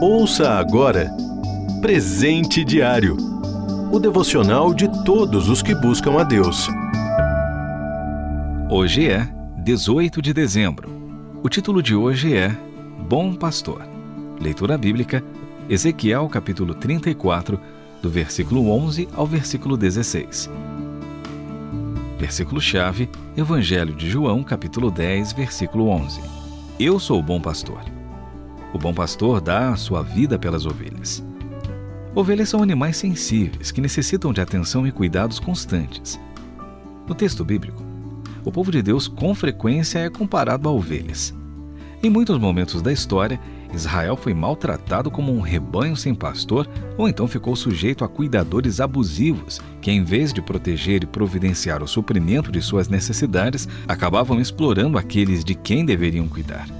Ouça agora Presente Diário o devocional de todos os que buscam a Deus. Hoje é 18 de dezembro. O título de hoje é Bom Pastor. Leitura bíblica, Ezequiel capítulo 34, do versículo 11 ao versículo 16. Versículo-chave, Evangelho de João, capítulo 10, versículo 11. Eu sou o bom pastor. O bom pastor dá a sua vida pelas ovelhas. Ovelhas são animais sensíveis que necessitam de atenção e cuidados constantes. No texto bíblico, o povo de Deus com frequência é comparado a ovelhas. Em muitos momentos da história, Israel foi maltratado como um rebanho sem pastor ou então ficou sujeito a cuidadores abusivos que, em vez de proteger e providenciar o suprimento de suas necessidades, acabavam explorando aqueles de quem deveriam cuidar.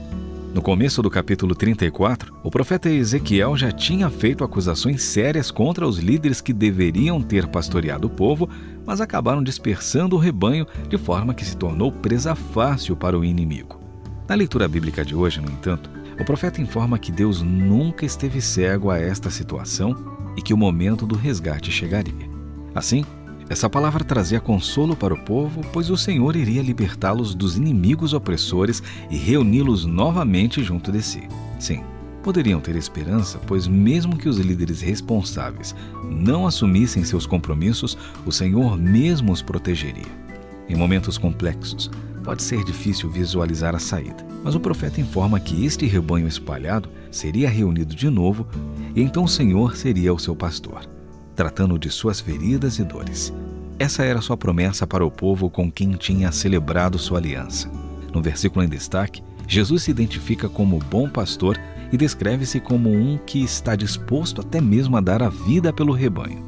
No começo do capítulo 34, o profeta Ezequiel já tinha feito acusações sérias contra os líderes que deveriam ter pastoreado o povo, mas acabaram dispersando o rebanho de forma que se tornou presa fácil para o inimigo. Na leitura bíblica de hoje, no entanto, o profeta informa que Deus nunca esteve cego a esta situação e que o momento do resgate chegaria. Assim, essa palavra trazia consolo para o povo, pois o Senhor iria libertá-los dos inimigos opressores e reuni-los novamente junto de si. Sim, poderiam ter esperança, pois, mesmo que os líderes responsáveis não assumissem seus compromissos, o Senhor mesmo os protegeria. Em momentos complexos, pode ser difícil visualizar a saída, mas o profeta informa que este rebanho espalhado seria reunido de novo e então o Senhor seria o seu pastor tratando de suas feridas e dores. Essa era sua promessa para o povo com quem tinha celebrado sua aliança. No versículo em destaque, Jesus se identifica como bom pastor e descreve-se como um que está disposto até mesmo a dar a vida pelo rebanho.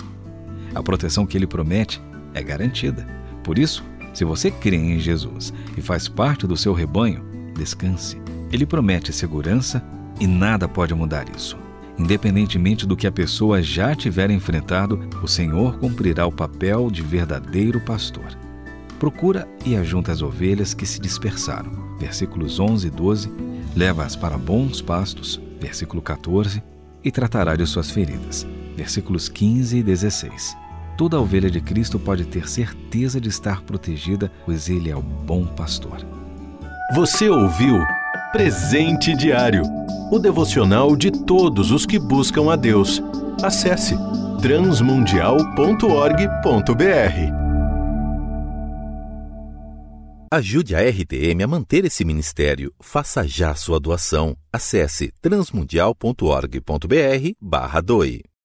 A proteção que ele promete é garantida. Por isso, se você crê em Jesus e faz parte do seu rebanho, descanse. Ele promete segurança e nada pode mudar isso. Independentemente do que a pessoa já tiver enfrentado, o Senhor cumprirá o papel de verdadeiro pastor. Procura e ajunta as ovelhas que se dispersaram. Versículos 11 e 12. Leva-as para bons pastos. Versículo 14. E tratará de suas feridas. Versículos 15 e 16. Toda ovelha de Cristo pode ter certeza de estar protegida, pois Ele é o bom pastor. Você ouviu Presente Diário o devocional de todos os que buscam a Deus. Acesse transmundial.org.br. Ajude a RTM a manter esse ministério. Faça já sua doação. Acesse transmundial.org.br/doe.